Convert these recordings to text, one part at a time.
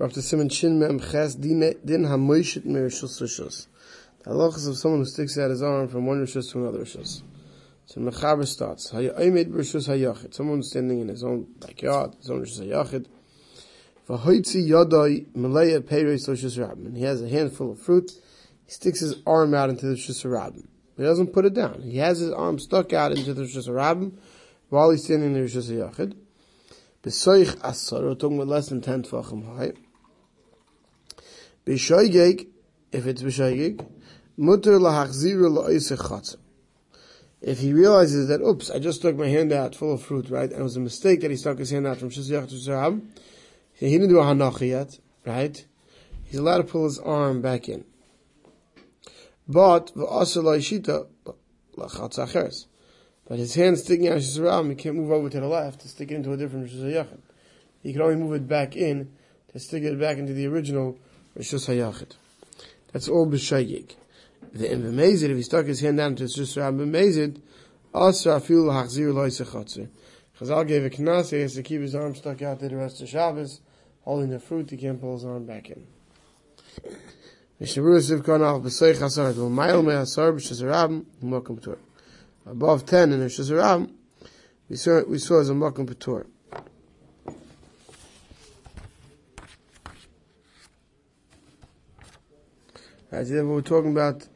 We're Simon Shin Mem Ches Din HaMoishit Merishus Rishus. The halach is of someone who sticks out his arm from one Rishus to another Rishus. So Mechaber starts. Hayayimid Rishus Hayachid. Someone standing in his own backyard, his own Rishus Hayachid. V'hoitzi Yodai Malaya Peiris Rishus Rabbim. He has a handful of fruit. He sticks his arm out into the Rishus Rabbim. He doesn't put it down. He has his arm stuck out into the Rishus Rabbim while he's standing in the Rishus Hayachid. Besoich Asar, we're talking about less than 10 Tvachim high. B'shoigeg, if it's b'shoigeg, mutter lahachziru la'isech chatzah. If he realizes that, oops, I just stuck my hand out full of fruit, right, and it was a mistake that he stuck his hand out from Shiziyach to Sarab, he didn't do a hanacha yet, right, he's allowed to pull his arm back in. But. But his hand sticking out Shizarab, he can't move over to the left to stick it into a different Shizayachid. He can only move it back in to stick it back into the original Rishus Hayachid. That's all b'shayik. The B'mezid, if he stuck his hand down to Rishus B'mezid, Asra afil hachzir loy sechatzer. Chazal gave a knas, he has to keep his arm stuck out there the rest of Shabbos, holding the fruit, he can't pull his arm back in. To. Above 10 in Rishus Rabim, we saw, we saw as a Makom Patur. Right, so we're talking about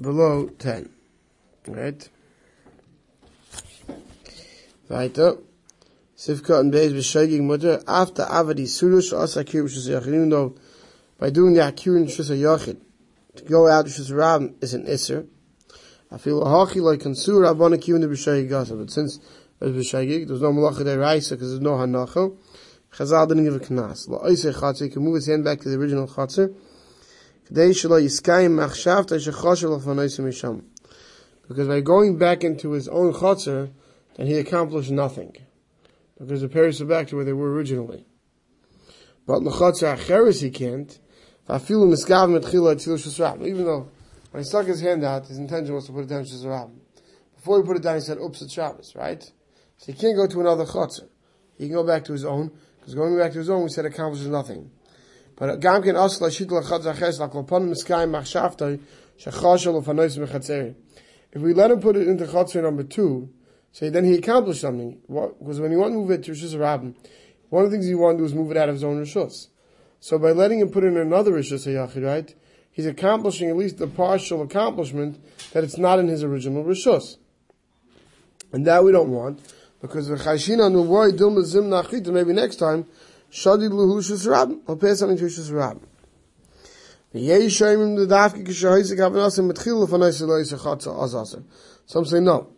below 10. Right? Weiter. Sivka and Beis b'shaygig mutter, after avadi surush asa akir b'shus yachid, even though by doing the akir in b'shus yachid, to go out b'shus rabim is an isser. I feel a hachi like konsur rabbanik kiyun the b'shaygig gasa, but since there's b'shaygig, there's no malacha there raisa because there's no hanacha, Chazal didn't give a knas. La'oisei chatzir, he can move his hand back to the original chatzir, because by going back into his own chutzner, then he accomplished nothing. Because the parents are back to where they were originally. But l'chutzner acheres he can't. Even though when he stuck his hand out, his intention was to put it down to Shazarab. Before he put it down, he said, oops, it's Shabbos, right? So he can't go to another chutzner. He can go back to his own, because going back to his own, we said accomplishes nothing. But gam ken asl shit la khad zaches la mechatzeri. If we let him put it into chatzir number two, say then he accomplished something. Because when he want to move it to Rishus Rabbin, one of the things he want to do is move it out of his own Rishus. So by letting him put in another Rishus Hayachid, right, he's accomplishing at least the partial accomplishment that it's not in his original Rishus. And that we don't want, because the Shadi. I'll pay something to Rab. Some say no.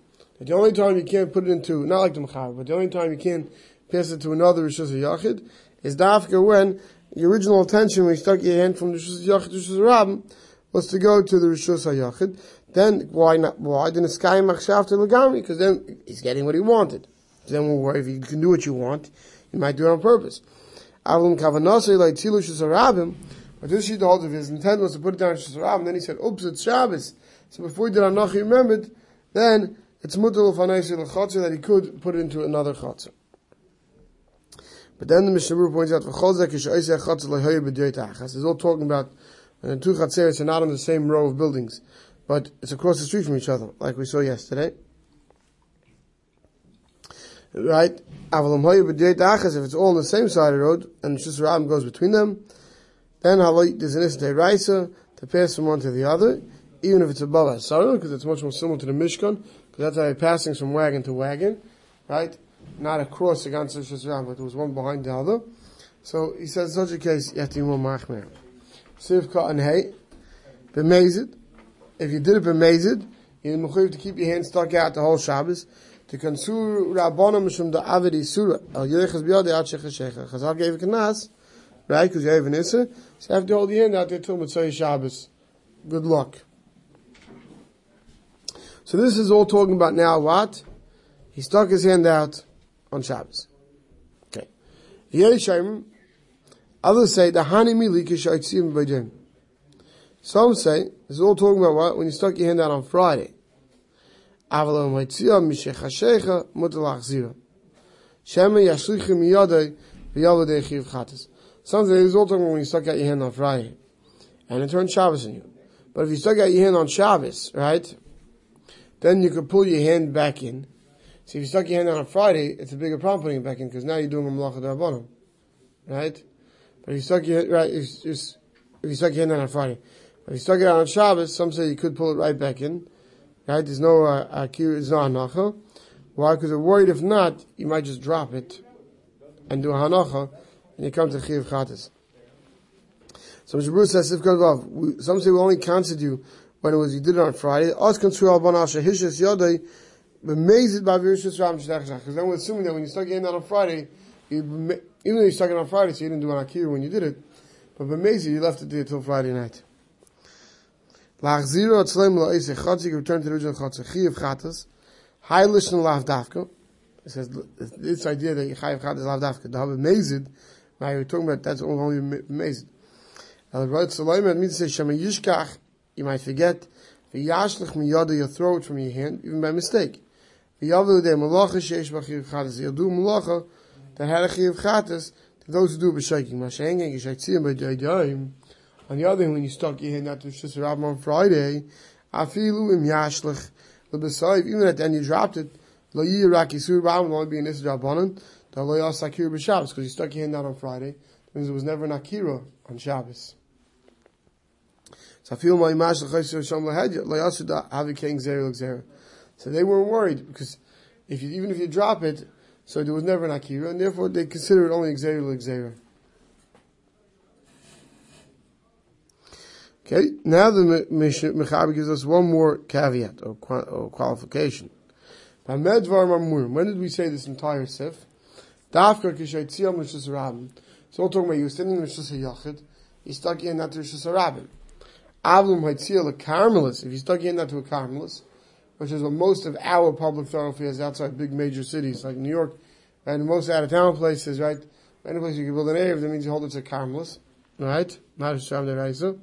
The only time you can't put it into, not like the Mechaber, but the only time you can't pass it to another Rishus Yachid is dafka when the original intention when you stuck your hand from the Rishus Yachid to Rishus Rab was to go to the Rishus Yachid. Then why not? Why didn't Sky Machshav to Lagami? Because then he's getting what he wanted. Then we'll worry if you can do what you want, you might do it on purpose. Avlim kavanasei like tilu shesarabim. But this sheet holds of his intent was to put it down shesarabim. Then he said, "Oops, it's Shabbos." So before he did Anach, he remembered. Then it's mutal fanayse l'chotzer that he could put it into another chotzer. But then the Mishnah points out, "V'cholzek yishaisei chotzer lehoyer b'diyot achas." It's all talking about the two chatzeres are not on the same row of buildings, but it's across the street from each other, like we saw yesterday right? If it's all on the same side of the road and just Ram goes between them, then there's an instant Raisa to pass from one to the other, even if it's above Asara, because it's much more similar to the Mishkan, because that's how you're passing from wagon to wagon, right? Not across against the Shazram, but there was one behind the other. So he says, in such a case, you have to machmer. Sivka and hay, bemazed. If you did it bemazed, you're to keep your hand stuck out the whole Shabbos to kansur rabbanim mishum da avedi surah al yechas biyad at shechashecha. Chazal gave a knas, right? Because you have an issa. So you have to hold the hand out there till Mitzvah Shabbos. Good luck. So this is all talking about now what? He stuck his hand out on Shabbos. Okay. Yeshayim, others say the hani mili kishaytzim b'aydim. Some say this is all talking about what? When you stuck your hand out on Friday. אבל המציע משחשיך מותר להחזירה. שמא ישליכי מידי v'yavadei chiv chatas. Something is all talking when you stuck out your hand on Friday, and it turns Shabbos on you. But if you stuck out your hand on Shabbos, right, then you could pull your hand back in. So if you stuck your hand on a Friday, it's a bigger problem putting it back in because now you're doing a malacha darabanan, right? But if you stuck your right, if, if you stuck your hand on a Friday, but if you stuck it out on Shabbos, some say you could pull it right back in, right? There's no uh, there's no hanacha. Why? Because they're worried if not, you might just drop it and do hanacha, and you come to chiv chatas. So Mr. Bruce says, if some say we only counted you when it was you did it on Friday. Us control al banasha hishas yodai b'mezid ba'virishus ram Because then we're assuming that when you start getting that on Friday, you, even though you stuck on Friday, so you didn't do an akir when you did it, but b'mezid you left it there till Friday night. Lachziro atzleim la'isei chatzik, return to the original chatzik, chiyav chatas, heilish and lav dafka. It says, this idea that chayav chatas lav dafka, the have mezid, now you're talking about that's only mezid. El Rod Saloim, it means to say, Shema Yishkach, you might forget. V'yashlich miyada, you throw it from your hand, even by mistake. V'yavu de malacha sheish b'chiv chatas. You'll do malacha that had a chiv chatas to those who do b'shaking. Masha'engeng, you should see him by dayim. On the other hand, when you stuck your hand out to Shus Rabbim on Friday, afilu im yashlich l'b'sayv, even at the end you dropped it, lo yirak yisur Rabbim, will only be an Isra Rabbanan, da lo yas akir b'Shabbos, because you stuck your hand out on Friday, means it was never an akira on Shabbos. So they weren't worried because if you, even if you drop it, so there was never an akira, and therefore they consider it only xeril xeril. Okay, now the Mechaber gives us one more caveat or, or qualification. When did we say this entire sif? Dafka rabim. So we're talking about you standing in l'shus yachid, you stuck in that to l'shus rabim. Avlum Haitzil, a Carmelist, if you stuck in that to a Carmelist, which is what most of our public thoroughfares outside big major cities like New York, and most out of town places, right? Any place you can build an area, that means you hold it to a Carmelist, right? Not a Shem Raisa.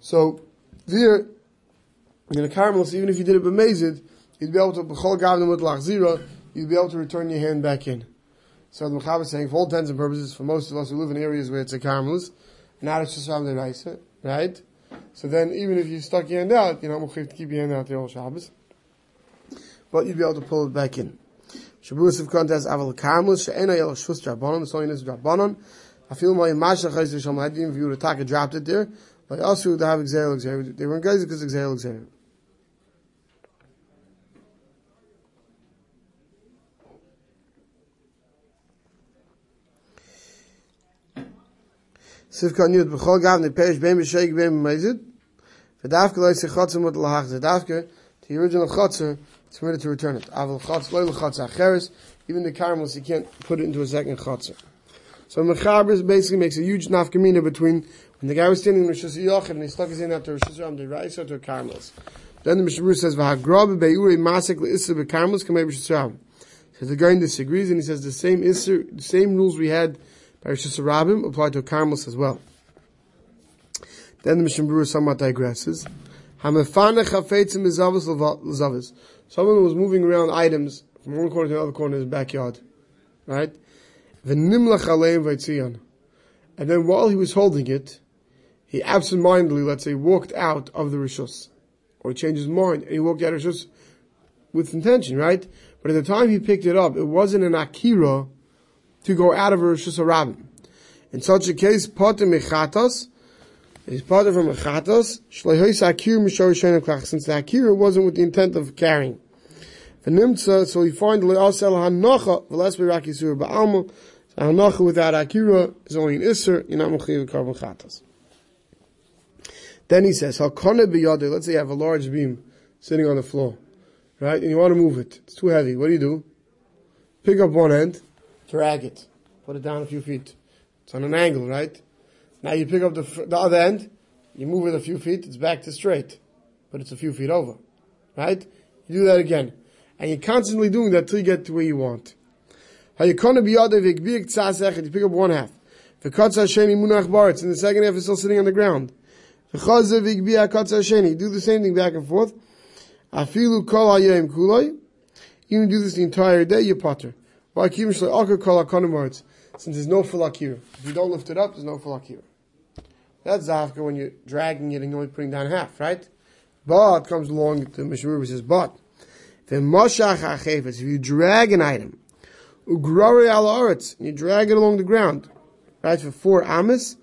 So, there, in a Carmelist, even if you did it b'mezid, you'd be able to, b'chol gavnim with lachzira, you'd be able to return your hand back in. So the Mechaber is saying, for all intents and purposes, for most of us who live in areas where it's a Carmelist, not a Shisham Raisa, right? So then, even if you stuck your hand out, you know, you have to keep your hand out the whole Shabbos. But you'd be able to pull it back in. Shabbos of contest, Aval Karmus, She'ena Yel Shus Drabanon, the Soyin is Drabanon. I feel my Masha Chayz Shom Hadim, if you would attack it, dropped it there. But also would have Exel Exel. They were guys because Exel Exel. Sivkan Yud, B'chol Gav, Nepesh, Ben B'sheik, Ben B'mezid, V'davke loy se chotzim with lahachze. Davke, the original chotzer, it's permitted to return it. Aval chotz, loy l'chotz acheres, even the caramels, you can't put it into a second chotzer. So Mechaber basically makes a huge nafkamina between when the guy was standing in Rosh Hashanah and he stuck his hand out to Rosh Hashanah, the Raisa to a caramels. Then the Mishnah says, "V'hagrabe be'ure masik le'isser be'caramels kamei Rosh Hashanah." So the guy disagrees and he says the same isser, the same rules we had by Rosh Hashanah apply to caramels as well. Then the Mishnah Berurah somewhat digresses. Someone who was moving around items from one corner to the other corner of his backyard. Right? And then while he was holding it, he absentmindedly, let's say, walked out of the Rishus. Or he changed his mind and he walked out of Rishus with intention, right? But at the time he picked it up, it wasn't an Akira to go out of a Rishus Rabbim. In such a case, Potem Mechatas, is of from a chatos, shleihois akir mishor klach, since the Akira wasn't with the intent of carrying. V'nimtza, so we find le'asel hanocha, v'les be'rak yisur ba'alma, hanocha without akira is only an isser, you're not mechiv carbon chatos. Then he says, let's say you have a large beam sitting on the floor, right, and you want to move it, it's too heavy, what do you do? Pick up one end, drag it, put it down a few feet. It's on an angle, right? Now you pick up the, the other end, you move it a few feet, it's back to straight. But it's a few feet over. Right? You do that again. And you're constantly doing that till you get to where you want. How you pick up one half. Munach and the second half is still sitting on the ground. Do the same thing back and forth. Afilu kol hayom kulay. You can do this the entire day, you potter. since there's no full akira. If you don't lift it up, there's no full akira. That's zafka when you're dragging it and you're only putting down half, right? But comes along the Mishmur says, but if you drag an item, ugrari al you drag it along the ground, right, for four amas,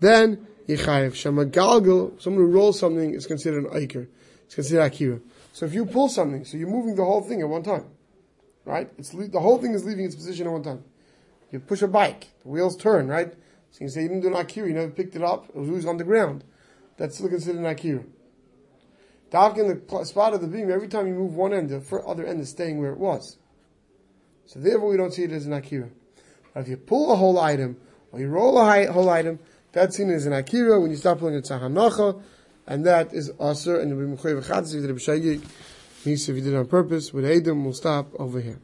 then yichayev. Shamagalgal, someone who rolls something is considered an aiker. It's considered akira. So if you pull something, so you're moving the whole thing at one time, right? It's the whole thing is leaving its position at one time. You push a bike, the wheels turn, right? So you can say you didn't do an akira, you never picked it up, it was always on the ground. That's still considered an akira. Dark in the spot of the beam, every time you move one end, the other end is staying where it was. So therefore we don't see it as an akira. But if you pull a whole item, or you roll a whole item, that's seen as an akira when you stop pulling it's a and that is aser, and the b'mechoyev chatzis, the b'shayik, means if you did it on purpose, with Adam, we'll stop over here.